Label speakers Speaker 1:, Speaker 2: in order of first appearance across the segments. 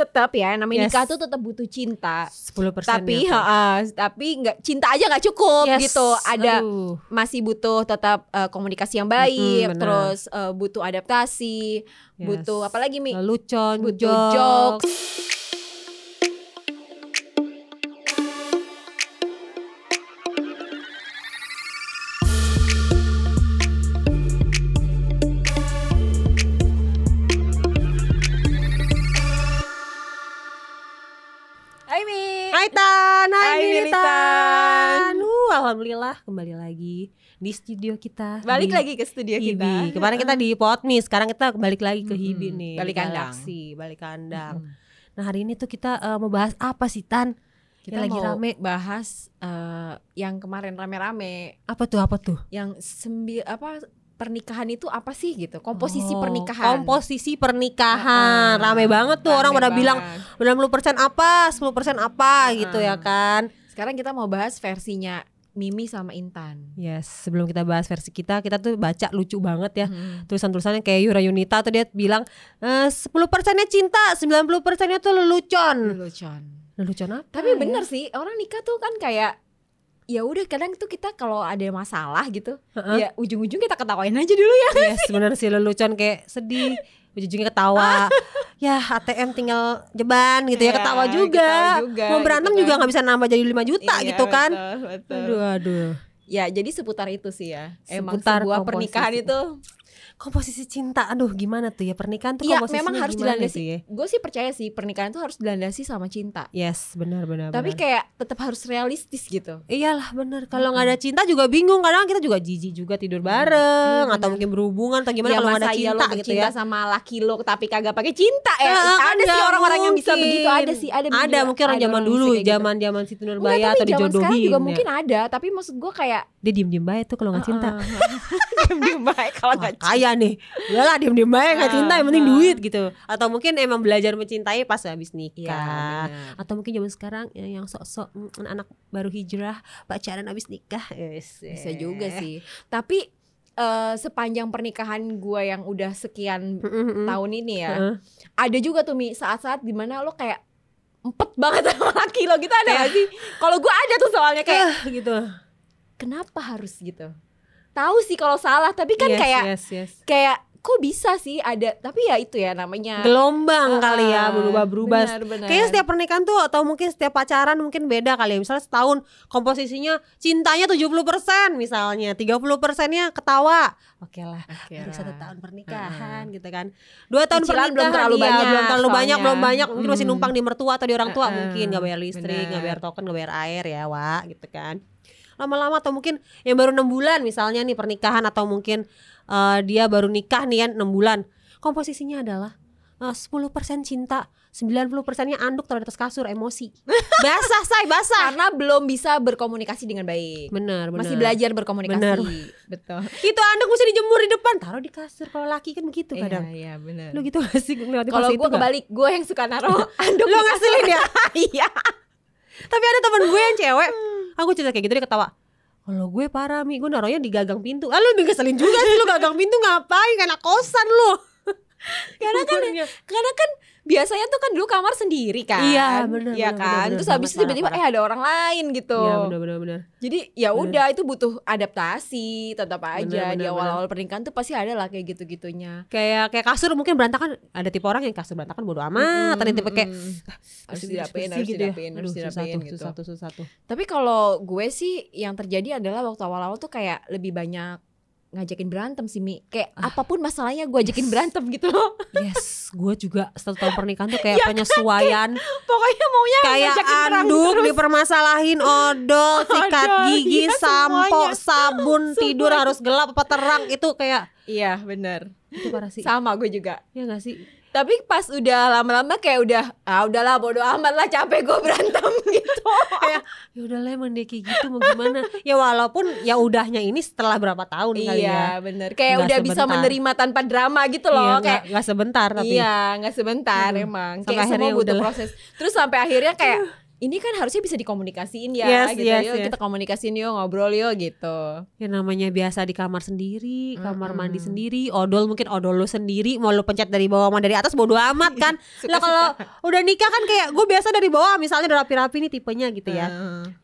Speaker 1: tetap ya namanya
Speaker 2: Yes.
Speaker 1: nikah tuh tetap butuh cinta
Speaker 2: 10%
Speaker 1: tapi
Speaker 2: ya,
Speaker 1: ha, tapi nggak cinta aja nggak cukup
Speaker 2: Yes.
Speaker 1: gitu ada
Speaker 2: Aduh.
Speaker 1: masih butuh tetap eh, komunikasi yang baik
Speaker 2: benar.
Speaker 1: terus eh, butuh adaptasi
Speaker 2: Yes.
Speaker 1: butuh apalagi mi
Speaker 2: lelucon
Speaker 1: butuh
Speaker 2: jokes. Alhamdulillah kembali lagi di studio kita.
Speaker 1: balik
Speaker 2: di
Speaker 1: lagi ke studio
Speaker 2: Hibi.
Speaker 1: kita
Speaker 2: Kemarin kita di Potmi, sekarang kita balik lagi ke Hibi
Speaker 1: Mm-mm.
Speaker 2: nih.
Speaker 1: Balik kandang.
Speaker 2: Galaxy, balik kandang.
Speaker 1: Mm.
Speaker 2: Nah hari ini tuh kita eh, mau bahas apa sih Tan?
Speaker 1: kita
Speaker 2: Yang lagi
Speaker 1: mau
Speaker 2: rame.
Speaker 1: bahas eh, yang kemarin rame-rame
Speaker 2: Apa tuh apa tuh?
Speaker 1: yang sembi apa pernikahan itu apa sih gitu komposisi
Speaker 2: Oh,
Speaker 1: pernikahan
Speaker 2: Komposisi pernikahan.
Speaker 1: Ah,
Speaker 2: Rame banget tuh orang pada bilang
Speaker 1: banget.
Speaker 2: 90% apa, 10% apa gitu
Speaker 1: Ah.
Speaker 2: ya kan.
Speaker 1: sekarang kita mau bahas versinya Mimi sama Intan
Speaker 2: Yes, sebelum kita bahas versi kita, kita tuh baca lucu banget ya.
Speaker 1: Hmm.
Speaker 2: tulisan-tulisannya kayak Yura Yunita tuh dia bilang eh, 10 persennya cinta, 90 persennya tuh lelucon.
Speaker 1: Lelucon.
Speaker 2: Lelucon apa?
Speaker 1: tapi
Speaker 2: ya?
Speaker 1: bener sih orang nikah tuh kan kayak ya udah kadang tuh kita kalau ada masalah gitu
Speaker 2: Heeh.
Speaker 1: ya ujung-ujung kita ketawain aja dulu ya
Speaker 2: Yes, bener sih lelucon kayak sedih, ujung-ujungnya ketawa. ya ATM tinggal jeban gitu ya
Speaker 1: Ya,
Speaker 2: ketawa juga.
Speaker 1: ketawa juga,
Speaker 2: Mau berantem
Speaker 1: gitu
Speaker 2: juga
Speaker 1: kan.
Speaker 2: nggak bisa nambah jadi 5 juta
Speaker 1: Iya,
Speaker 2: gitu kan.
Speaker 1: betul, betul.
Speaker 2: Aduh aduh.
Speaker 1: ya jadi seputar itu sih ya emang
Speaker 2: Seputar
Speaker 1: sebuah
Speaker 2: komposisi.
Speaker 1: pernikahan itu
Speaker 2: Komposisi cinta, aduh gimana tuh ya pernikahan tuh
Speaker 1: Iya
Speaker 2: komposisinya
Speaker 1: memang harus dilandasi
Speaker 2: ya?
Speaker 1: gue sih percaya sih pernikahan itu harus dilandasi sama cinta
Speaker 2: Yes, benar benar.
Speaker 1: tapi
Speaker 2: benar.
Speaker 1: kayak tetap harus realistis gitu
Speaker 2: Iyalah bener Kalau nggak ada cinta juga bingung Kadang kita juga jijik juga tidur bareng
Speaker 1: Iya,
Speaker 2: Atau mungkin berhubungan Atau gimana
Speaker 1: ya
Speaker 2: kalau ada
Speaker 1: iya
Speaker 2: cinta
Speaker 1: lo
Speaker 2: gitu
Speaker 1: bercinta
Speaker 2: ya
Speaker 1: sama laki lo tapi kagak pakai cinta ya
Speaker 2: Ah, kan
Speaker 1: ada sih orang-orang yang bisa begitu ada sih ada
Speaker 2: Ada mungkin orang zaman dulu
Speaker 1: gitu.
Speaker 2: Zaman zaman Siti
Speaker 1: Enggak,
Speaker 2: Nurbaya
Speaker 1: tapi
Speaker 2: Atau
Speaker 1: sekarang
Speaker 2: dijodohin
Speaker 1: juga
Speaker 2: ya.
Speaker 1: mungkin ada tapi maksud gue kayak
Speaker 2: Dia diem-diem baik tuh kalau nggak cinta.
Speaker 1: Diem baik kalau nggak
Speaker 2: kaya nih. Udahlah diem-diem baik nggak
Speaker 1: Ah,
Speaker 2: cinta Yang penting
Speaker 1: ah.
Speaker 2: duit gitu. Atau mungkin emang belajar mencintai Pas habis nikah.
Speaker 1: Benar.
Speaker 2: Atau mungkin zaman sekarang ya, Yang sok-sok mm, Anak baru hijrah Pacaran habis nikah. Yes,
Speaker 1: bisa juga
Speaker 2: eh.
Speaker 1: sih. Tapi eh, sepanjang pernikahan gue yang udah sekian
Speaker 2: Mm-mm.
Speaker 1: tahun ini ya
Speaker 2: Heeh.
Speaker 1: ada juga tuh mi saat-saat di mana lo kayak empet banget sama laki lo. Gitu ada gak sih? Kalau gue ada tuh soalnya kayak
Speaker 2: gitu
Speaker 1: kenapa harus gitu tahu sih kalau salah tapi kan
Speaker 2: Yes,
Speaker 1: kayak
Speaker 2: yes, yes.
Speaker 1: kayak kok bisa sih ada tapi ya itu ya namanya
Speaker 2: gelombang kali ya
Speaker 1: Ah,
Speaker 2: berubah-berubah.
Speaker 1: benar, benar.
Speaker 2: Kayaknya setiap pernikahan tuh atau mungkin setiap pacaran mungkin beda kali ya. Misalnya setahun komposisinya cintanya 70% misalnya, 30 persennya ketawa. Oke lah.
Speaker 1: Oke
Speaker 2: Baru
Speaker 1: lah.
Speaker 2: satu tahun pernikahan gitu kan. Dua tahun
Speaker 1: Cicilan
Speaker 2: pernikahan
Speaker 1: belum terlalu
Speaker 2: iya,
Speaker 1: banyak
Speaker 2: belum terlalu banyak,
Speaker 1: soalnya.
Speaker 2: belum banyak. Mungkin masih
Speaker 1: Mm.
Speaker 2: numpang di mertua atau di orang tua mungkin nggak bayar listrik, nggak bayar token, nggak bayar air ya, Wak, gitu kan. Lama-lama atau mungkin yang baru enam bulan misalnya nih pernikahan atau mungkin eh, dia baru nikah nih kan 6 bulan. Komposisinya adalah eh, 10% cinta, 90 persennya anduk taruh di atas kasur emosi. basah, say, basah.
Speaker 1: karena belum bisa berkomunikasi dengan baik
Speaker 2: Benar, benar.
Speaker 1: masih belajar berkomunikasi
Speaker 2: Benar.
Speaker 1: betul
Speaker 2: Itu anduk mesti dijemur di depan, taruh di kasur. Kalau laki kan begitu
Speaker 1: iya
Speaker 2: kadang.
Speaker 1: iya benar
Speaker 2: Lu gitu gak sih
Speaker 1: kalau gue kebalik gue yang suka naruh anduk
Speaker 2: Lu ngasilin ya?
Speaker 1: iya
Speaker 2: Tapi ada temen gue yang cewek Aku cerita kayak gitu dia ketawa Kalau gue parah Mi Gue naruhnya di gagang pintu. Ah lu ngeselin juga sih Lu gagang pintu ngapain? Anak kosan lu
Speaker 1: karena kan karena kan biasanya tuh kan dulu kamar sendiri kan.
Speaker 2: Iya, bener,
Speaker 1: Iya kan?
Speaker 2: bener,
Speaker 1: terus
Speaker 2: bener.
Speaker 1: habis itu tiba-tiba eh ada orang lain gitu.
Speaker 2: Iya bener bener
Speaker 1: jadi ya udah itu butuh adaptasi tetap aja
Speaker 2: Bener,
Speaker 1: di awal-awal pernikahan tuh pasti ada lah kayak gitu-gitunya.
Speaker 2: Kayak kayak kasur mungkin berantakan Ada tipe orang yang kasur berantakan bodo amat Ada tipe kayak
Speaker 1: harus dirapiin
Speaker 2: bersih
Speaker 1: harus
Speaker 2: gitu ya.
Speaker 1: harus
Speaker 2: tuh,
Speaker 1: gitu.
Speaker 2: tuh.
Speaker 1: tapi kalau gue sih yang terjadi adalah waktu awal-awal tuh kayak lebih banyak ngajakin berantem sih Mi kayak
Speaker 2: Ah.
Speaker 1: apa pun masalahnya gue ajakin berantem gitu loh
Speaker 2: Yes, gue juga satu tahun pernikahan tuh kayak penyesuaian
Speaker 1: pokoknya maunya
Speaker 2: kayak
Speaker 1: ngajakin berantem
Speaker 2: anduk
Speaker 1: terus.
Speaker 2: dipermasalahin odol, sikat gigi,
Speaker 1: iya,
Speaker 2: sampo,
Speaker 1: semuanya.
Speaker 2: sabun, tidur
Speaker 1: Semuanya.
Speaker 2: harus gelap apa terang itu kayak
Speaker 1: iya bener
Speaker 2: itu parah sih.
Speaker 1: sama gue juga
Speaker 2: Ya gak sih?
Speaker 1: Tapi pas udah lama-lama kayak udah ah udahlah bodo amat lah capek gue berantem gitu
Speaker 2: Kayak ya udah lah emang dia kayak gitu mau gimana? ya walaupun ya udahnya ini setelah berapa tahun kali ya.
Speaker 1: iya bener kayak
Speaker 2: Nggak
Speaker 1: udah bisa
Speaker 2: sebentar.
Speaker 1: menerima tanpa drama gitu loh
Speaker 2: Iya,
Speaker 1: kayak
Speaker 2: nggak- sebentar tapi
Speaker 1: iya nggak sebentar
Speaker 2: Aduh,
Speaker 1: emang
Speaker 2: sampai
Speaker 1: kayak semua
Speaker 2: akhirnya
Speaker 1: butuh
Speaker 2: udahlah.
Speaker 1: proses terus sampai akhirnya kayak ini kan harusnya bisa dikomunikasiin ya
Speaker 2: Yes,
Speaker 1: gitu
Speaker 2: yes,
Speaker 1: yuk
Speaker 2: yes.
Speaker 1: kita komunikasiin yuk ngobrol yuk gitu
Speaker 2: Ya namanya biasa di kamar sendiri, kamar
Speaker 1: Mm-mm.
Speaker 2: mandi sendiri, odol mungkin odol lu sendiri, mau lu pencet dari bawah mau dari atas bodo amat kan. Lah kalau udah nikah kan kayak gue biasa dari bawah misalnya udah rapi-rapi nih tipenya gitu ya.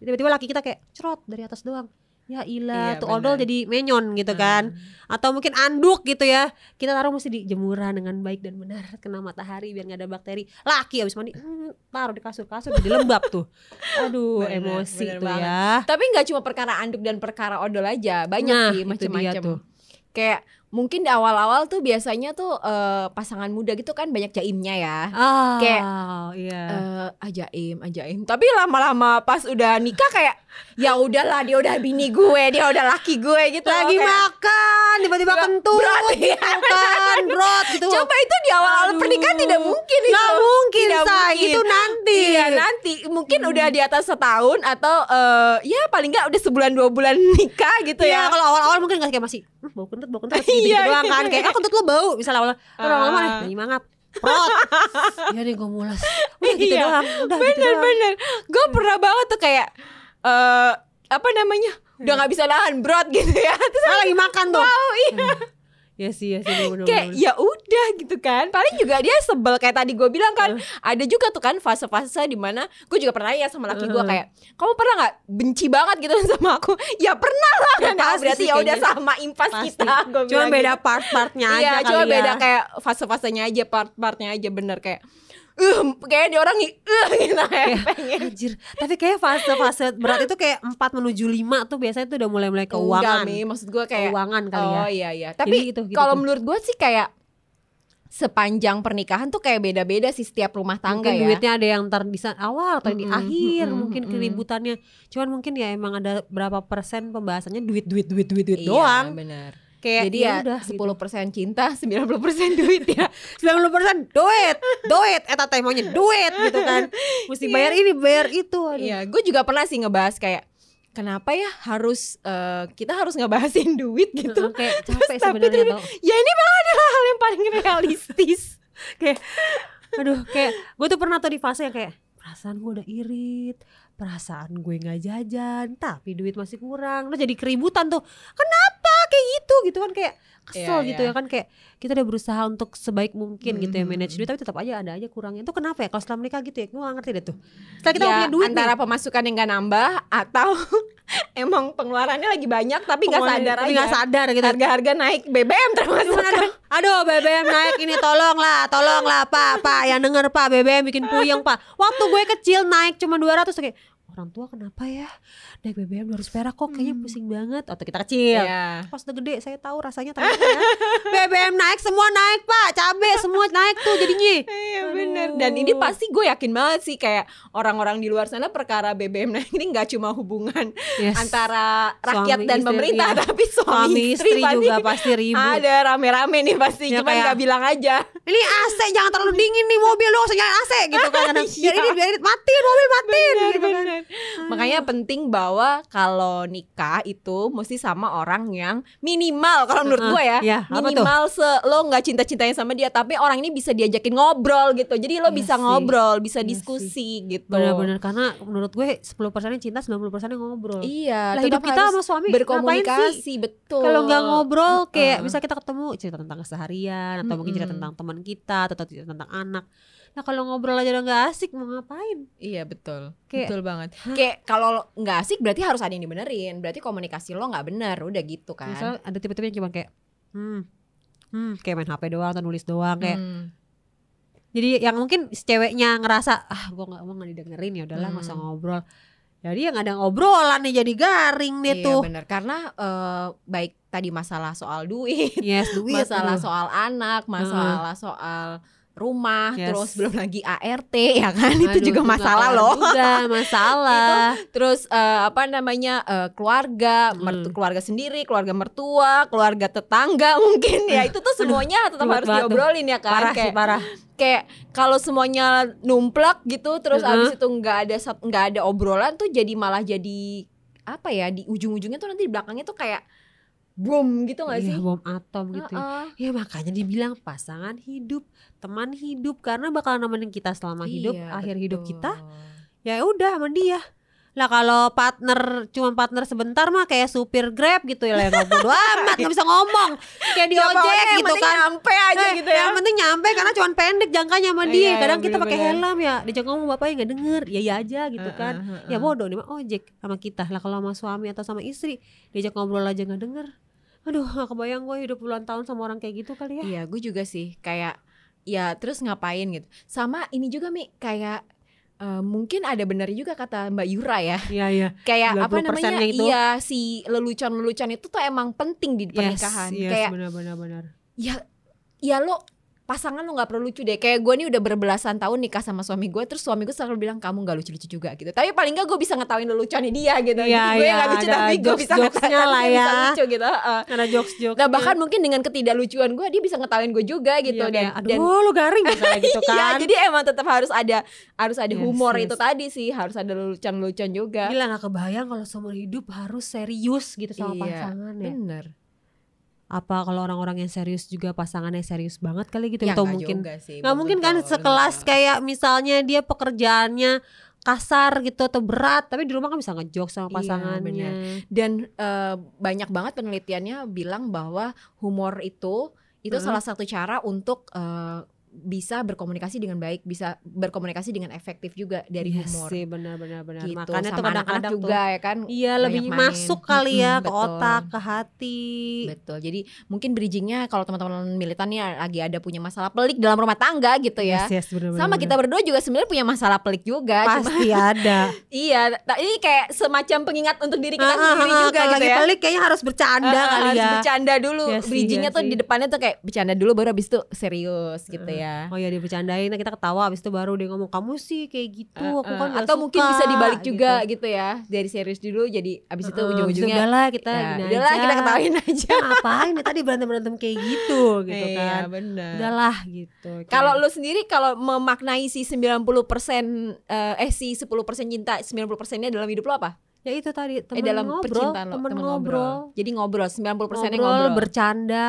Speaker 2: Tiba-tiba laki kita kayak cerot dari atas doang. Ya ilah,
Speaker 1: Iya,
Speaker 2: tuh odol jadi menyon gitu kan. Atau mungkin anduk gitu ya. Kita taruh mesti di jemuran dengan baik dan benar kena matahari biar nggak ada bakteri. Laki abis mandi hmm, taruh di kasur-kasur jadi lembab tuh. Aduh,
Speaker 1: Benar,
Speaker 2: emosi
Speaker 1: benar
Speaker 2: tuh
Speaker 1: banget.
Speaker 2: ya.
Speaker 1: Tapi nggak cuma perkara anduk dan perkara odol aja, banyak
Speaker 2: Nah,
Speaker 1: sih macam-macam.
Speaker 2: tuh.
Speaker 1: Kayak mungkin di awal-awal tuh biasanya tuh eh, pasangan muda gitu kan banyak jaimnya ya.
Speaker 2: Ah,
Speaker 1: Kayak,
Speaker 2: iya.
Speaker 1: Eh, ajaim, ajaim. Tapi lama-lama pas udah nikah kayak ya udahlah dia udah bini gue, dia udah laki gue gitu.
Speaker 2: lagi
Speaker 1: Kayak,
Speaker 2: makan tiba-tiba kentut
Speaker 1: brot,
Speaker 2: gitu
Speaker 1: iya,
Speaker 2: kan brot gitu
Speaker 1: Coba itu di awal-awal pernikahan tidak mungkin itu.
Speaker 2: nggak mungkin
Speaker 1: Tidak
Speaker 2: say
Speaker 1: mungkin.
Speaker 2: itu nanti
Speaker 1: Iya nanti mungkin udah di atas setahun atau eh, ya paling nggak udah sebulan dua bulan nikah gitu
Speaker 2: Iya
Speaker 1: ya.
Speaker 2: kalau awal-awal mungkin kayak masih "Hmm, bau kentut bau kentut gitu,
Speaker 1: Iya,
Speaker 2: doang kan
Speaker 1: iya.
Speaker 2: kayak ah kentut lo bau misalnya
Speaker 1: Ah.
Speaker 2: lama-lama nih lagi mangap prot iya nih gue mulas udah gitu
Speaker 1: Iya,
Speaker 2: doang udah gitu doang
Speaker 1: Bener-bener. Gue pernah banget tuh kayak eh apa namanya? Udah nggak bisa nahan brot gitu ya. Terus
Speaker 2: Ah, lagi makan tuh
Speaker 1: wow iya.
Speaker 2: ya sih ya sih bener
Speaker 1: kayak ya udah gitu kan. Paling juga dia sebel kayak tadi gue bilang kan. Ada juga tuh kan fase-fase di mana gue juga pernah ya sama laki gue
Speaker 2: Uh-huh.
Speaker 1: kayak kamu pernah nggak benci banget gitu sama aku? Ya pernah lah.
Speaker 2: Ya,
Speaker 1: Nah,
Speaker 2: pasti
Speaker 1: berarti ya udah sama impas
Speaker 2: pasti
Speaker 1: kita. Gua
Speaker 2: cuma beda
Speaker 1: gitu.
Speaker 2: part-partnya aja
Speaker 1: Iya, cuma
Speaker 2: ya.
Speaker 1: beda kayak fase-fasenya aja, part-partnya aja bener kayak eh kayak dia orang eh gitu kayak pengen
Speaker 2: Anjir, tapi kayak fase-fase berat itu kayak 4 menuju 5 tuh biasanya tuh udah mulai-mulai
Speaker 1: Enggak,
Speaker 2: keuangan.
Speaker 1: Mi. maksud gue kayak
Speaker 2: Keuangan kali ya.
Speaker 1: oh iya iya tapi
Speaker 2: gitu, gitu
Speaker 1: kalau
Speaker 2: tuh.
Speaker 1: menurut gue sih kayak sepanjang pernikahan tuh kayak beda-beda sih setiap rumah tangga
Speaker 2: mungkin
Speaker 1: ya
Speaker 2: duitnya ada yang ntar di awal atau di
Speaker 1: Mm-mm,
Speaker 2: akhir
Speaker 1: mm-mm,
Speaker 2: mungkin
Speaker 1: mm-mm.
Speaker 2: keributannya cuman mungkin ya emang ada berapa persen pembahasannya duit duit duit duit duit
Speaker 1: Iya,
Speaker 2: doang
Speaker 1: bener
Speaker 2: kayak
Speaker 1: jadi ya
Speaker 2: udah
Speaker 1: sepuluh persen cinta 90% duit ya
Speaker 2: 90 persen duit duit eta teh maunya duit gitu kan. Mesti bayar ini bayar itu
Speaker 1: iya gue juga pernah sih ngebahas kayak kenapa ya harus eh, kita harus ngebahasin duit gitu.
Speaker 2: kayak capek
Speaker 1: Tapi
Speaker 2: sebenarnya
Speaker 1: tuh-
Speaker 2: tau
Speaker 1: ya ini malah adalah hal yang paling realistis.
Speaker 2: Aduh kayak gue tuh pernah tuh di fase yang kayak perasaan gue udah irit perasaan gue nggak jajan tapi duit masih kurang. Lo jadi keributan tuh kenapa kayak gitu gitu kan kayak kesel
Speaker 1: Iya,
Speaker 2: gitu
Speaker 1: iya.
Speaker 2: ya kan kayak kita udah berusaha untuk sebaik mungkin gitu ya
Speaker 1: Mhm.
Speaker 2: manage duit tapi tetap aja ada aja kurangnya. Itu kenapa ya kalau setelah menikah gitu ya? Gue gak ngerti deh tuh. Setelah kita
Speaker 1: ya,
Speaker 2: punya duit
Speaker 1: antara
Speaker 2: nih.
Speaker 1: pemasukan yang gak nambah atau emang pengeluarannya lagi banyak tapi nggak sadar
Speaker 2: tapi
Speaker 1: aja.
Speaker 2: nggak sadar gitu.
Speaker 1: Harga-harga naik BBM termasuk.
Speaker 2: Aduh, aduh BBM naik ini tolong lah, tolong lah Pak, Pak. Yang denger Pak BBM bikin puyeng Pak. Waktu gue kecil naik cuma 200 tuh kayak orang tua kenapa ya naik BBM 200 perak kok kayaknya pusing banget. Waktu kita kecil.
Speaker 1: Iya.
Speaker 2: Pas udah gede saya tahu rasanya ternyata ya. BBM naik semua naik Pak, cabe semua naik tuh jadinya.
Speaker 1: Iya bener Dan ini pasti gue yakin banget sih Kayak orang-orang di luar sana perkara BBM naik ini nggak cuma hubungan
Speaker 2: Yes.
Speaker 1: Antara rakyat
Speaker 2: Suami
Speaker 1: dan
Speaker 2: istri,
Speaker 1: pemerintah
Speaker 2: iya.
Speaker 1: Tapi suami,
Speaker 2: Suami istri
Speaker 1: pasti
Speaker 2: juga pasti ribut.
Speaker 1: Ada rame-rame nih pasti
Speaker 2: Ya,
Speaker 1: Cuman
Speaker 2: kayak-
Speaker 1: nggak bilang aja
Speaker 2: Ini AC jangan terlalu dingin nih mobil usah nyalain AC gitu kan. Kadang,
Speaker 1: Iya.
Speaker 2: Biar ini biar ini matiin mobil matiin
Speaker 1: Bener,
Speaker 2: gitu kan.
Speaker 1: bener. Makanya penting bahwa kalau nikah itu mesti sama orang yang minimal kalau menurut gue ya,
Speaker 2: iya, tuh?
Speaker 1: minimal se lo nggak cinta-cintanya sama dia tapi orang ini bisa diajakin ngobrol gitu. Jadi lo
Speaker 2: Iya
Speaker 1: bisa
Speaker 2: sih.
Speaker 1: ngobrol, bisa
Speaker 2: Iya
Speaker 1: diskusi gitu.
Speaker 2: Bener-bener karena menurut gue 10 persennya cinta 90 persennya ngobrol.
Speaker 1: Iya,
Speaker 2: lah hidup kita sama suami
Speaker 1: berkomunikasi betul.
Speaker 2: Kalau nggak ngobrol kayak
Speaker 1: Heeh.
Speaker 2: bisa kita ketemu cerita tentang keseharian atau mungkin cerita tentang teman kita atau tentang anak. Nah kalau ngobrol aja udah nggak asik mau ngapain?
Speaker 1: Iya betul,
Speaker 2: Kayak-
Speaker 1: betul banget. Kayak kalau nggak asik berarti harus ada yang dibenerin. Berarti komunikasi lo nggak bener, udah gitu kan.
Speaker 2: Misal ada tipe-tipe yang cuma kayak hmm, hmm kayak main HP doang atau nulis doang kayak.
Speaker 1: Hmm.
Speaker 2: Jadi yang mungkin ceweknya ngerasa ah gua nggak mau nggak didengerin ya udahlah nggak usah
Speaker 1: Hmm.
Speaker 2: ngobrol. Jadi yang ada ngobrolan nih jadi garing deh
Speaker 1: Iya
Speaker 2: tuh.
Speaker 1: bener karena eh, baik tadi masalah soal duit,
Speaker 2: Yes duit.
Speaker 1: masalah
Speaker 2: aduh.
Speaker 1: soal anak, masalah soal rumah,
Speaker 2: Yes.
Speaker 1: terus belum lagi ART ya kan itu
Speaker 2: Aduh,
Speaker 1: juga
Speaker 2: nggak
Speaker 1: masalah loh.
Speaker 2: Juga masalah.
Speaker 1: Terus eh, apa namanya eh, keluarga, mertu-
Speaker 2: Hmm.
Speaker 1: keluarga sendiri, keluarga mertua, keluarga tetangga mungkin ya itu tuh semuanya tetap harus diobrolin ya kan.
Speaker 2: parah sih
Speaker 1: kayak
Speaker 2: parah.
Speaker 1: kayak kalau semuanya numplak gitu, terus
Speaker 2: Heeh.
Speaker 1: abis itu nggak ada nggak ada obrolan tuh jadi malah jadi apa ya di ujung-ujungnya tuh nanti di belakangnya tuh kayak boom gitu nggak
Speaker 2: Iya
Speaker 1: sih?
Speaker 2: bom atom gitu. ya.
Speaker 1: Heeh.
Speaker 2: Ya makanya dibilang pasangan hidup, teman hidup. Karena bakal nemenin kita selama hidup,
Speaker 1: Iya,
Speaker 2: akhir hidup kita ya udah sama dia. Lah kalau partner cuma partner sebentar mah kayak supir grab gitu ya lah nggak bodo amat nggak bisa ngomong. Kayak di ojek gitu kan.
Speaker 1: nyampe aja
Speaker 2: Eh,
Speaker 1: gitu ya.
Speaker 2: yang penting nyampe karena cuma pendek jangkanya sama
Speaker 1: Iya,
Speaker 2: dia.
Speaker 1: iya,
Speaker 2: kadang kita pakai helm ya diajak ngomong bapaknya nggak denger. Ya ya aja gitu kan.
Speaker 1: heeh.
Speaker 2: ya bodoh nih mah ojek sama kita. Lah kalau sama suami atau sama istri diajak ngobrol aja nggak denger aduh gak kebayang gue hidup puluhan tahun sama orang kayak gitu kali ya
Speaker 1: Iya, gue juga sih kayak ya terus ngapain gitu. Sama ini juga Mi kayak eh, mungkin ada benar juga kata Mbak Yura ya.
Speaker 2: iya iya
Speaker 1: Kayak apa
Speaker 2: 90%
Speaker 1: namanya?
Speaker 2: -nya itu.
Speaker 1: Iya, si lelucon-lelucon itu tuh emang penting di pernikahan.
Speaker 2: yes, yes,
Speaker 1: Kayak
Speaker 2: benar benar benar
Speaker 1: ya ya lo pasangan lo nggak perlu lucu deh kayak gue nih udah berbelasan tahun nikah sama suami gue terus suami gue selalu bilang kamu nggak lucu-lucu juga gitu tapi paling nggak gue bisa ngetawain leluconnya dia gitu
Speaker 2: Iya,
Speaker 1: Jadi gue
Speaker 2: iya,
Speaker 1: nggak lucu tapi gue bisa ngetawain
Speaker 2: lah
Speaker 1: bisa
Speaker 2: ya.
Speaker 1: lucu gitu heeh.
Speaker 2: ada jokes jokes
Speaker 1: nah bahkan mungkin dengan ketidaklucuan gue dia bisa ngetawain gue juga gitu dan
Speaker 2: aduh
Speaker 1: dan
Speaker 2: lu garing misalnya gitu
Speaker 1: Iya,
Speaker 2: kan
Speaker 1: jadi emang tetap harus ada harus ada
Speaker 2: Yes,
Speaker 1: humor
Speaker 2: yes.
Speaker 1: itu tadi sih harus ada lelucon-lelucon juga
Speaker 2: Gila gak kebayang kalau seumur hidup harus serius gitu sama
Speaker 1: Iya,
Speaker 2: pasangan ya.
Speaker 1: bener
Speaker 2: Apa kalau orang-orang yang serius juga pasangannya serius banget kali gitu
Speaker 1: ya
Speaker 2: atau mungkin nggak mungkin kan sekelas kayak misalnya dia pekerjaannya kasar gitu atau berat tapi di rumah kan bisa ngejok sama
Speaker 1: Iya,
Speaker 2: pasangannya.
Speaker 1: dan eh, banyak banget penelitiannya bilang bahwa humor itu itu
Speaker 2: Heeh.
Speaker 1: salah satu cara untuk eh, bisa berkomunikasi dengan baik, bisa berkomunikasi dengan efektif juga dari
Speaker 2: Iya
Speaker 1: humor.
Speaker 2: sih benar-benar benar.
Speaker 1: Gitu.
Speaker 2: Makanya
Speaker 1: Sama anak-anak
Speaker 2: kadang-kadang tuh
Speaker 1: juga ya kan.
Speaker 2: Iya lebih
Speaker 1: main.
Speaker 2: masuk kali ya
Speaker 1: Mm-mm,
Speaker 2: ke
Speaker 1: betul.
Speaker 2: otak, ke hati.
Speaker 1: Betul. Jadi mungkin bridgingnya kalau teman-teman militan nih lagi ada punya masalah pelik dalam rumah tangga gitu ya.
Speaker 2: Yes, yes, benar,
Speaker 1: Sama kita berdua juga sebenarnya punya masalah pelik juga.
Speaker 2: benar.
Speaker 1: Cuma
Speaker 2: pasti ada.
Speaker 1: iya, ini kayak semacam pengingat untuk diri kita
Speaker 2: Ah, ah,
Speaker 1: sendiri
Speaker 2: ah,
Speaker 1: juga
Speaker 2: kalau
Speaker 1: gitu
Speaker 2: lagi
Speaker 1: ya.
Speaker 2: pelik kayaknya harus bercanda
Speaker 1: Ah,
Speaker 2: kali
Speaker 1: harus
Speaker 2: ya.
Speaker 1: bercanda dulu.
Speaker 2: Sih,
Speaker 1: Bridgingnya
Speaker 2: iya
Speaker 1: tuh
Speaker 2: sih.
Speaker 1: di depannya tuh kayak bercanda dulu baru habis itu serius gitu ya.
Speaker 2: Oh ya dia bercandain, nah kita ketawa abis itu baru dia ngomong kamu sih kayak gitu,
Speaker 1: Uh,
Speaker 2: aku
Speaker 1: uh,
Speaker 2: kan nggak
Speaker 1: atau mungkin
Speaker 2: suka,"
Speaker 1: bisa dibalik juga
Speaker 2: gitu.
Speaker 1: gitu, ya. Dari serius dulu jadi abis itu
Speaker 2: Uh, uh,
Speaker 1: ujung-ujungnya
Speaker 2: udahlah kita
Speaker 1: ya,
Speaker 2: gini
Speaker 1: udahlah
Speaker 2: aja.
Speaker 1: kita ketawain aja.
Speaker 2: ngapain ya tadi berantem berantem kayak gitu gitu
Speaker 1: Iya,
Speaker 2: kan.
Speaker 1: bener.
Speaker 2: udahlah gitu.
Speaker 1: Kalau lu sendiri kalau memaknai si 90% eh, eh si 10% cinta 90% nya dalam hidup lo apa?
Speaker 2: ya itu tadi temen
Speaker 1: eh dalam
Speaker 2: ngobrol
Speaker 1: percintaan lo,
Speaker 2: temen
Speaker 1: temen
Speaker 2: ngobrol.
Speaker 1: Jadi ngobrol 90% nya
Speaker 2: ngobrol,
Speaker 1: ngobrol.
Speaker 2: bercanda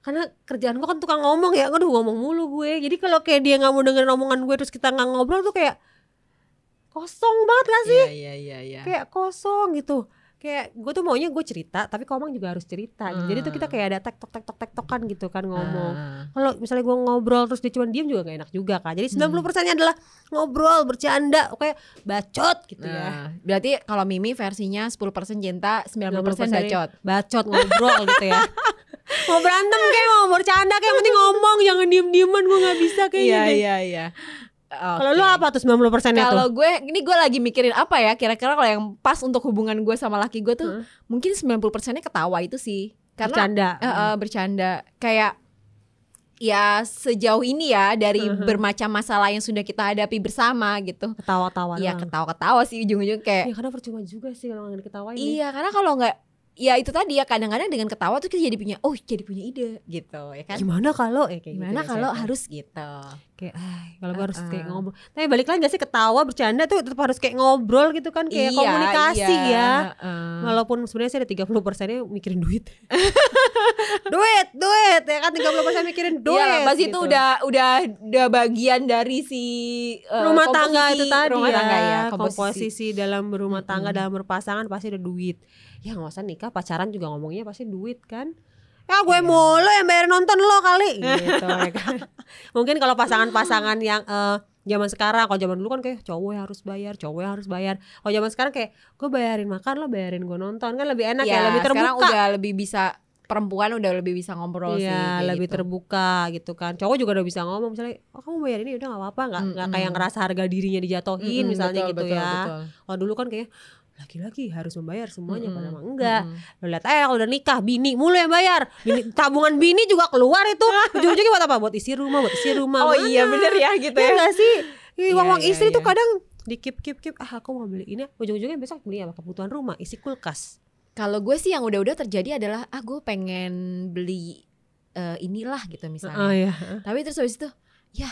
Speaker 2: karena kerjaan gue kan tukang ngomong ya aduh ngomong mulu gue jadi kalau kayak dia nggak mau dengerin omongan gue terus kita nggak ngobrol tuh kayak kosong banget gak sih
Speaker 1: Iya iya iya iya.
Speaker 2: kayak kosong gitu kayak gue tuh maunya gue cerita tapi komang juga harus cerita gitu. jadi tuh kita kayak ada tektok tektok tektokan gitu kan ngomong
Speaker 1: Ah.
Speaker 2: kalau misalnya gue ngobrol terus dia cuma diem juga gak enak juga kan jadi
Speaker 1: Hmm.
Speaker 2: 90% nya adalah ngobrol bercanda kayak bacot gitu ya
Speaker 1: Nah, berarti kalau Mimi versinya 10% cinta, 90%
Speaker 2: 90%
Speaker 1: bacot.
Speaker 2: bacot ngobrol gitu ya mau berantem kayak mau bercanda kayak penting ngomong jangan diem dieman gue nggak bisa kayaknya deh.
Speaker 1: iya iya.
Speaker 2: kalau lu apa tuh 90% nya tuh
Speaker 1: Kalau gue ini gue lagi mikirin apa ya kira-kira kalau yang pas untuk hubungan gue sama laki gue tuh
Speaker 2: Heeh.
Speaker 1: mungkin 90%-nya ketawa itu sih. Karena
Speaker 2: bercanda
Speaker 1: Eh, eh, bercanda kayak ya sejauh ini ya dari
Speaker 2: Mhm.
Speaker 1: bermacam masalah yang sudah kita hadapi bersama gitu.
Speaker 2: ketawa-tawa
Speaker 1: Iya
Speaker 2: doang.
Speaker 1: ketawa-ketawa sih ujung-ujung kayak
Speaker 2: Ya, karena percuma juga sih kalau nggak diketawain ya.
Speaker 1: iya karena kalau nggak ya itu tadi ya kadang-kadang dengan ketawa tuh kita jadi punya oh jadi punya ide gitu ya kan.
Speaker 2: gimana kalau ya kayak
Speaker 1: Gimana
Speaker 2: gitu
Speaker 1: kalau
Speaker 2: biasanya.
Speaker 1: harus gitu.
Speaker 2: kayak ah kalau gue harus kayak ngobrol tapi balik lagi gak sih ketawa bercanda tuh tetap harus kayak ngobrol gitu kan kayak
Speaker 1: Iya,
Speaker 2: komunikasi
Speaker 1: iya,
Speaker 2: ya
Speaker 1: heeh.
Speaker 2: walaupun sebenarnya sih ada 30 persennya mikirin duit duit duit ya kan 30 persen mikirin duit
Speaker 1: Iya, pas itu
Speaker 2: gitu.
Speaker 1: udah udah udah bagian dari si eh,
Speaker 2: rumah tangga
Speaker 1: komposisi
Speaker 2: itu tadi
Speaker 1: rumah
Speaker 2: ya,
Speaker 1: tangga ya
Speaker 2: komposisi. dalam berumah tangga
Speaker 1: Mm-mm.
Speaker 2: dalam berpasangan pasti ada duit ya nggak usah nikah pacaran juga ngomongnya pasti duit kan ya gue
Speaker 1: Iya.
Speaker 2: mulu yang bayar nonton lo kali gitu ya kan mungkin kalau pasangan-pasangan yang eh, zaman sekarang kalau zaman dulu kan kayak cowok yang harus bayar cowok yang harus bayar kalau zaman sekarang kayak gue bayarin makan lo bayarin gue nonton kan lebih enak ya,
Speaker 1: Iya,
Speaker 2: lebih terbuka
Speaker 1: sekarang udah lebih bisa perempuan udah lebih bisa ngobrol sih
Speaker 2: Iya
Speaker 1: kayak
Speaker 2: lebih
Speaker 1: gitu.
Speaker 2: terbuka gitu kan Cowok juga udah bisa ngomong misalnya Oh kamu bayar ini udah gak apa-apa Gak, nggak kayak
Speaker 1: Mm-mm.
Speaker 2: ngerasa harga dirinya dijatohin
Speaker 1: Mm-mm,
Speaker 2: misalnya
Speaker 1: betul,
Speaker 2: gitu
Speaker 1: betul,
Speaker 2: ya
Speaker 1: betul.
Speaker 2: Kalau dulu kan kayak laki-laki harus membayar semuanya
Speaker 1: Mm-mm,
Speaker 2: padahal mah enggak
Speaker 1: mm-mm.
Speaker 2: Lo lihat eh kalau udah nikah bini mulu yang bayar bini, Tabungan bini juga keluar itu Ujung-ujungnya buat apa? Buat isi rumah Buat isi rumah
Speaker 1: Oh
Speaker 2: Mana?
Speaker 1: iya bener ya gitu
Speaker 2: Ya
Speaker 1: ya.
Speaker 2: gak sih?
Speaker 1: Iya,
Speaker 2: Uang-uang
Speaker 1: iya,
Speaker 2: istri tuh
Speaker 1: iya.
Speaker 2: kadang di keep keep keep ah aku mau beli ini ujung-ujungnya besok beli apa kebutuhan rumah isi kulkas
Speaker 1: Kalau gue sih yang udah-udah terjadi adalah ah gue pengen beli eh, inilah gitu misalnya.
Speaker 2: oh ya
Speaker 1: Tapi terus habis itu ya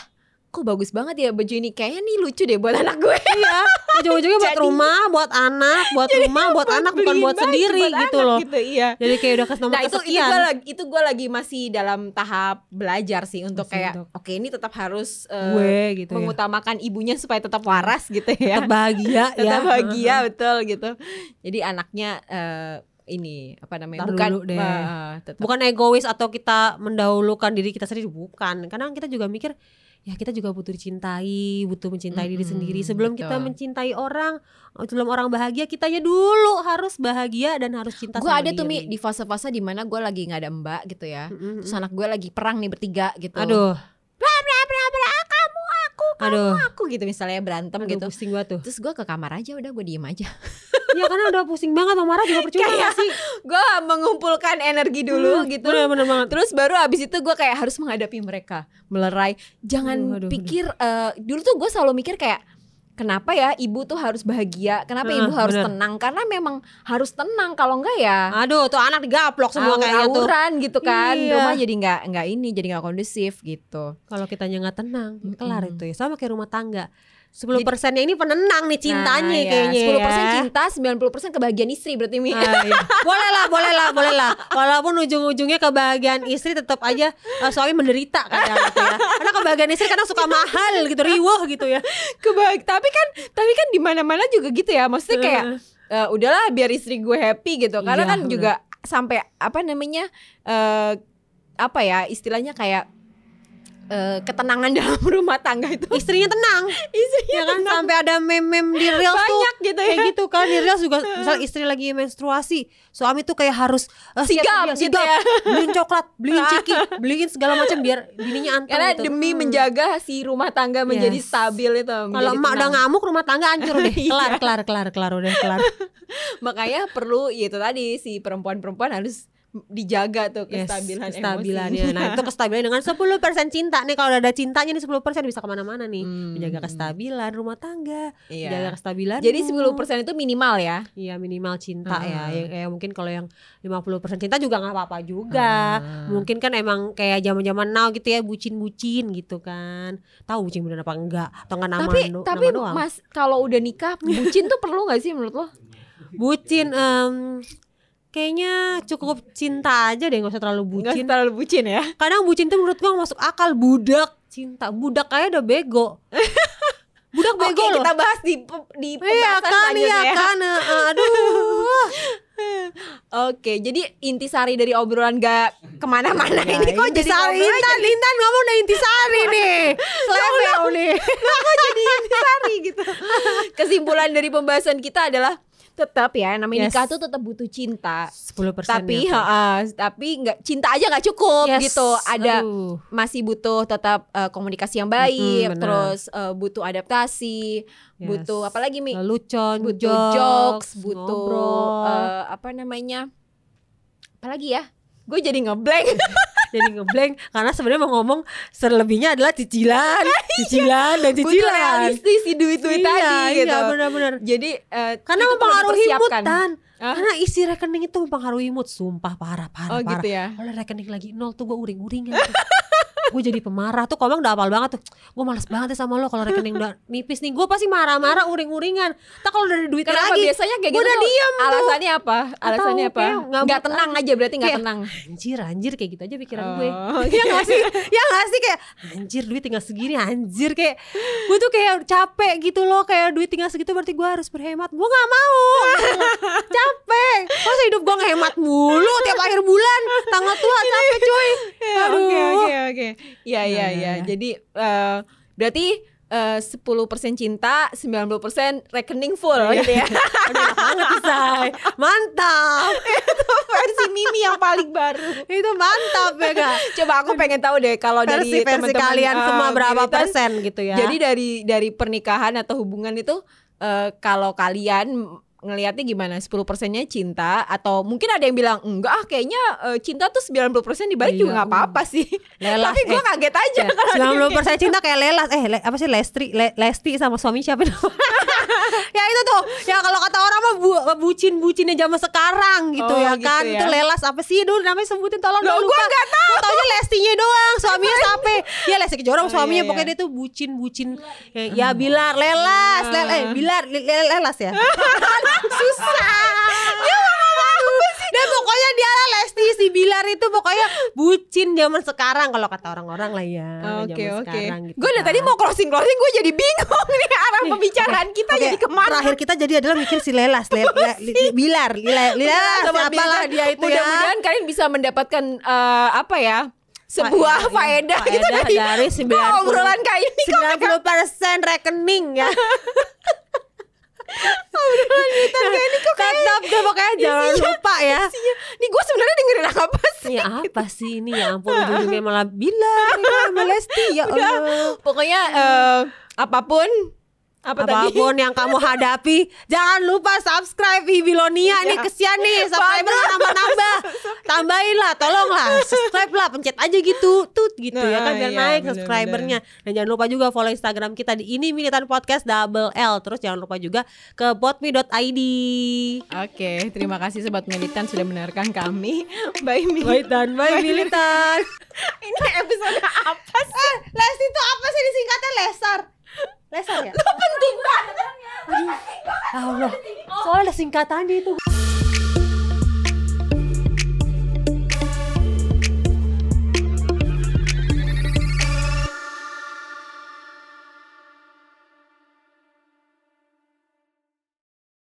Speaker 1: kok bagus banget ya baju ini kayaknya nih lucu deh buat anak gue
Speaker 2: Iya, ujung-ujungnya buat
Speaker 1: Jadi-
Speaker 2: rumah, buat anak, buat rumah, buat anak bukan buat sendiri
Speaker 1: buat
Speaker 2: gitu loh.
Speaker 1: gitu, iya
Speaker 2: Jadi kayak udah kasih nomor
Speaker 1: Nah itu itu
Speaker 2: kesekian.
Speaker 1: gue lagi itu gue lagi masih dalam tahap belajar sih untuk
Speaker 2: Masih
Speaker 1: kayak oke ini tetap harus eh,
Speaker 2: gue gitu ya.
Speaker 1: mengutamakan ibunya supaya tetap waras gitu ya
Speaker 2: Tetap bahagia ya.
Speaker 1: tetap bahagia betul gitu jadi anaknya eh, ini apa namanya
Speaker 2: Ntar
Speaker 1: bukan
Speaker 2: dulu deh.
Speaker 1: eh, tetap
Speaker 2: Bukan egois atau kita mendahulukan diri kita sendiri bukan. Kadang kita juga mikir ya kita juga butuh dicintai, butuh mencintai diri
Speaker 1: Mm-mm,
Speaker 2: sendiri. Sebelum kita
Speaker 1: betul.
Speaker 2: mencintai orang, sebelum orang bahagia, kitanya dulu harus bahagia dan harus cinta
Speaker 1: gue ada tuh mi
Speaker 2: diri.
Speaker 1: di fase-fase di mana gue lagi nggak ada mbak gitu ya
Speaker 2: Mm-mm.
Speaker 1: terus anak gue lagi perang nih bertiga gitu
Speaker 2: Aduh,
Speaker 1: bla bla bla bla kamu aku kamu
Speaker 2: aduh,
Speaker 1: aku gitu misalnya berantem
Speaker 2: aduh
Speaker 1: gitu.
Speaker 2: pusing banget tuh.
Speaker 1: terus gue ke kamar aja udah gue diem aja.
Speaker 2: Ya karena udah pusing banget mau marah juga percuma
Speaker 1: Kayak
Speaker 2: sih?
Speaker 1: gue mengumpulkan energi dulu
Speaker 2: Hmm,
Speaker 1: gitu.
Speaker 2: Bener bener banget.
Speaker 1: Terus baru abis itu gue kayak harus menghadapi mereka. Melerai. Jangan
Speaker 2: Aduh, aduh,
Speaker 1: pikir eh, Dulu tuh gue selalu mikir kayak Kenapa ya ibu tuh harus bahagia Kenapa
Speaker 2: Heeh,
Speaker 1: ibu harus
Speaker 2: bener.
Speaker 1: tenang Karena memang harus tenang Kalau enggak ya
Speaker 2: Aduh, tuh anak digaplok semua kayaknya tuh.
Speaker 1: Gitu kan
Speaker 2: Iya.
Speaker 1: Rumah jadi nggak nggak ini Jadi nggak kondusif gitu
Speaker 2: Kalau kitanya nggak tenang, kelar
Speaker 1: Mm-mm.
Speaker 2: itu ya. Sama kayak rumah tangga. 10 persennya ini penenang nih cintanya
Speaker 1: Nah, ya,
Speaker 2: kayaknya
Speaker 1: 10%
Speaker 2: ya.
Speaker 1: cinta 90% kebahagiaan istri berarti Mi
Speaker 2: Ah, iya. boleh lah, boleh lah, boleh lah. Walaupun ujung-ujungnya kebahagiaan istri tetap aja eh, suami menderita kadang gitu ya. Karena kebahagiaan istri kadang suka mahal gitu, riweh gitu ya.
Speaker 1: Kebahag Tapi kan Tapi kan di mana mana juga gitu ya Maksudnya kayak eh, udahlah biar istri gue happy gitu karena
Speaker 2: Iya,
Speaker 1: kan
Speaker 2: bener.
Speaker 1: juga sampai apa namanya eh apa ya istilahnya kayak eh, ketenangan dalam rumah tangga itu
Speaker 2: istrinya tenang.
Speaker 1: istrinya
Speaker 2: Ya kan sampai ada meme-meme di Reels tuh
Speaker 1: banyak gitu ya
Speaker 2: kayak gitu kan di Reels juga misal istri lagi menstruasi suami tuh kayak harus eh,
Speaker 1: Sigap
Speaker 2: siap,
Speaker 1: gitu
Speaker 2: sigap.
Speaker 1: ya.
Speaker 2: beliin coklat beliin ciki beliin segala macam biar bininya anteng
Speaker 1: karena
Speaker 2: gitu.
Speaker 1: demi
Speaker 2: Hmm.
Speaker 1: menjaga si rumah tangga menjadi
Speaker 2: Yes.
Speaker 1: stabil itu
Speaker 2: kalau emak udah
Speaker 1: tenang.
Speaker 2: ngamuk rumah tangga hancur deh
Speaker 1: Iya.
Speaker 2: kelar kelar kelar kelar udah kelar
Speaker 1: makanya perlu ya itu tadi si perempuan-perempuan harus dijaga tuh
Speaker 2: Yes,
Speaker 1: kestabilan
Speaker 2: kestabilannya.
Speaker 1: emosi.
Speaker 2: Nah, itu kestabilan dengan 10% cinta nih kalau udah ada cintanya nih 10% bisa ke mana-mana nih.
Speaker 1: Hmm.
Speaker 2: Menjaga kestabilan rumah tangga,
Speaker 1: Iya.
Speaker 2: menjaga kestabilan.
Speaker 1: Jadi 10% itu minimal ya.
Speaker 2: Iya minimal cinta ya.
Speaker 1: Hmm.
Speaker 2: ya. Kayak mungkin kalau yang 50% cinta juga nggak apa-apa juga.
Speaker 1: Hmm.
Speaker 2: Mungkin kan emang kayak zaman-zaman now gitu ya bucin-bucin gitu kan. Tahu bucin bener apa enggak? Atau enggak nama
Speaker 1: tapi tapi
Speaker 2: nama doang.
Speaker 1: Mas kalau udah nikah bucin tuh perlu nggak sih menurut lo?
Speaker 2: bucin em, kayaknya cukup cinta aja deh nggak usah terlalu
Speaker 1: Nggak
Speaker 2: bucin.
Speaker 1: terlalu bucin ya.
Speaker 2: kadang bucin tuh menurut gua nggak masuk akal budak cinta budak kayak udah bego budak
Speaker 1: Oke
Speaker 2: bego loh
Speaker 1: kita bahas di di
Speaker 2: iya
Speaker 1: pembahasan
Speaker 2: kan iya
Speaker 1: selanjutnya ya.
Speaker 2: kan aduh
Speaker 1: Oke jadi intisari dari obrolan gak ke mana-mana
Speaker 2: Nah,
Speaker 1: ini kok jadi ngobrol
Speaker 2: Intan Intan ngomong udah intisari nih Level nih
Speaker 1: jadi intisari gitu. Kesimpulan dari pembahasan kita adalah tetap ya namanya
Speaker 2: Yes.
Speaker 1: nikah tuh tetap butuh cinta.
Speaker 2: 10%
Speaker 1: Tapi ha, tapi nggak cinta aja nggak cukup
Speaker 2: Yes.
Speaker 1: gitu. Ada
Speaker 2: Aduh.
Speaker 1: masih butuh tetap eh, komunikasi yang baik,
Speaker 2: Mm-mm, benar.
Speaker 1: terus eh, butuh adaptasi,
Speaker 2: Yes.
Speaker 1: butuh apa lagi Mi?
Speaker 2: Lelucon
Speaker 1: butuh
Speaker 2: jokes,
Speaker 1: jokes, butuh
Speaker 2: ngobrol.
Speaker 1: eh, apa namanya? Apa lagi ya? Gue jadi ngeblank.
Speaker 2: jadi ngeblank karena sebenarnya mau ngomong selebihnya adalah cicilan, cicilan dan
Speaker 1: butuh
Speaker 2: cicilan.
Speaker 1: realistis si duit-duit
Speaker 2: iya,
Speaker 1: tadi gitu.
Speaker 2: Iya, benar-benar.
Speaker 1: Jadi eh,
Speaker 2: Karena mempengaruhi mood tan.
Speaker 1: Hah?
Speaker 2: Karena isi rekening itu mempengaruhi mood, sumpah parah parah
Speaker 1: Oh
Speaker 2: parah.
Speaker 1: gitu ya.
Speaker 2: Kalau rekening lagi nol tuh gue uring-uringan. gue jadi pemarah. Tuh komang udah apal banget tuh. Gue malas banget ya sama lo kalau rekening udah nipis nih. Gue pasti marah-marah uring-uringan. Tak kalau ada duitnya
Speaker 1: Kenapa
Speaker 2: lagi
Speaker 1: biasanya kayak gitu
Speaker 2: udah diem tuh.
Speaker 1: Alasannya apa? Alasannya apa?
Speaker 2: nggak
Speaker 1: Nggak tenang aja berarti nggak tenang.
Speaker 2: anjir anjir kayak gitu aja pikiran gue.
Speaker 1: Oh,
Speaker 2: ya gak sih? Ya gak sih? Kayak anjir duit tinggal segini anjir kayak gue tuh kayak capek gitu loh. Kayak duit tinggal segitu berarti gue harus berhemat. Gue gak mau. Capek. Masa hidup gue ngehemat mulu tiap akhir bulan? Tanggal tua capek cuy.
Speaker 1: Ya,
Speaker 2: Aduh.
Speaker 1: Oke oke oke. Iya iya
Speaker 2: Ya,
Speaker 1: iya.
Speaker 2: ya, ya.
Speaker 1: Jadi eh, berarti eh, 10% cinta, 90% rekening full gitu ya.
Speaker 2: Banget say mantap
Speaker 1: Versi Mimi yang paling baru.
Speaker 2: itu mantap ya gak
Speaker 1: Coba aku pengen tahu deh kalau dari
Speaker 2: versi
Speaker 1: teman-teman
Speaker 2: kalian
Speaker 1: eh,
Speaker 2: semua berapa
Speaker 1: Militan,
Speaker 2: persen gitu ya
Speaker 1: Jadi dari dari pernikahan atau hubungan itu eh, kalau kalian ngelihatnya gimana? 10 persennya cinta atau mungkin ada yang bilang enggak ah kayaknya eh, cinta tuh 90 persen dibalik
Speaker 2: Iya,
Speaker 1: juga nggak apa-apa sih.
Speaker 2: Lelas,
Speaker 1: Tapi gue
Speaker 2: eh.
Speaker 1: kaget aja
Speaker 2: Ya,
Speaker 1: kalau ada yang
Speaker 2: 90% cinta kayak Lelas eh Le- apa sih Lestri Le- Lesti sama suami siapa? ya itu tuh. Ya kalau kata orang mah bu, bucin-bucinnya zaman sekarang gitu
Speaker 1: Oh,
Speaker 2: ya
Speaker 1: gitu
Speaker 2: kan.
Speaker 1: Ya.
Speaker 2: itu lelas apa sih? Dulu namanya sebutin tolong
Speaker 1: Loh,
Speaker 2: lupa.
Speaker 1: nggak tahu.
Speaker 2: Gua taunya Lestinya doang suaminya siapa ya Lesti Kejora
Speaker 1: Oh,
Speaker 2: suaminya.
Speaker 1: iya, iya.
Speaker 2: pokoknya dia tuh bucin-bucin. Ya, ya Bilar lelas lel, eh Bilar le- le- lelas ya. Susah. Dan pokoknya dia Lesti si Bilar itu pokoknya bucin zaman sekarang. Kalau kata orang-orang lah ya
Speaker 1: Oke
Speaker 2: zaman
Speaker 1: oke.
Speaker 2: sekarang gitu
Speaker 1: Gue dari
Speaker 2: kan.
Speaker 1: tadi mau closing closing gue jadi bingung Nih, pembicaraan
Speaker 2: oke,
Speaker 1: kita
Speaker 2: oke.
Speaker 1: jadi ke mana?
Speaker 2: Terakhir kita jadi adalah mikir si Lelas, le, le, li- li- Bilar, Lila, Lila,
Speaker 1: Sama
Speaker 2: siapa lah
Speaker 1: Bilda.
Speaker 2: dia itu ya.
Speaker 1: Mudah-mudahan kalian bisa mendapatkan eh, apa ya? Sebuah faedah, gitu
Speaker 2: Faedah
Speaker 1: dari,
Speaker 2: dari
Speaker 1: Kok obrolan kayak ini kok
Speaker 2: 90 persen rekening ya.
Speaker 1: kayak ini kok kayak
Speaker 2: Tetap deh pokoknya jangan lupa ya.
Speaker 1: isinya. Nih gue sebenarnya dengerin apa sih?
Speaker 2: Ya apa sih ini ya ampun ujung-ujungnya malah Bilar, ya, sama Lesti ya Allah.
Speaker 1: Pokoknya eh, apa pun apa tadi?
Speaker 2: Apa pun yang kamu hadapi, jangan lupa subscribe Bibilonia
Speaker 1: Iya.
Speaker 2: nih kesian nih subscriber nambah-nambah. Tambahin lah, tolong lah, subscribe lah, pencet aja gitu, tut gitu ya kan
Speaker 1: Nah,
Speaker 2: biar
Speaker 1: iya,
Speaker 2: naik subscribernya. Dan jangan lupa juga follow Instagram kita di ini militan podcast double L. Terus jangan lupa juga ke botme.id.
Speaker 1: Oke, terima kasih sobat militan sudah mendengarkan kami. Bye militan.
Speaker 2: Bye dan bye militan.
Speaker 1: Ini episode apa sih?
Speaker 2: eh, Lesti itu apa sih disingkatnya Lesar? Lesar ya?
Speaker 1: Penting banget.
Speaker 2: Ya Allah, soalnya ada singkatannya itu.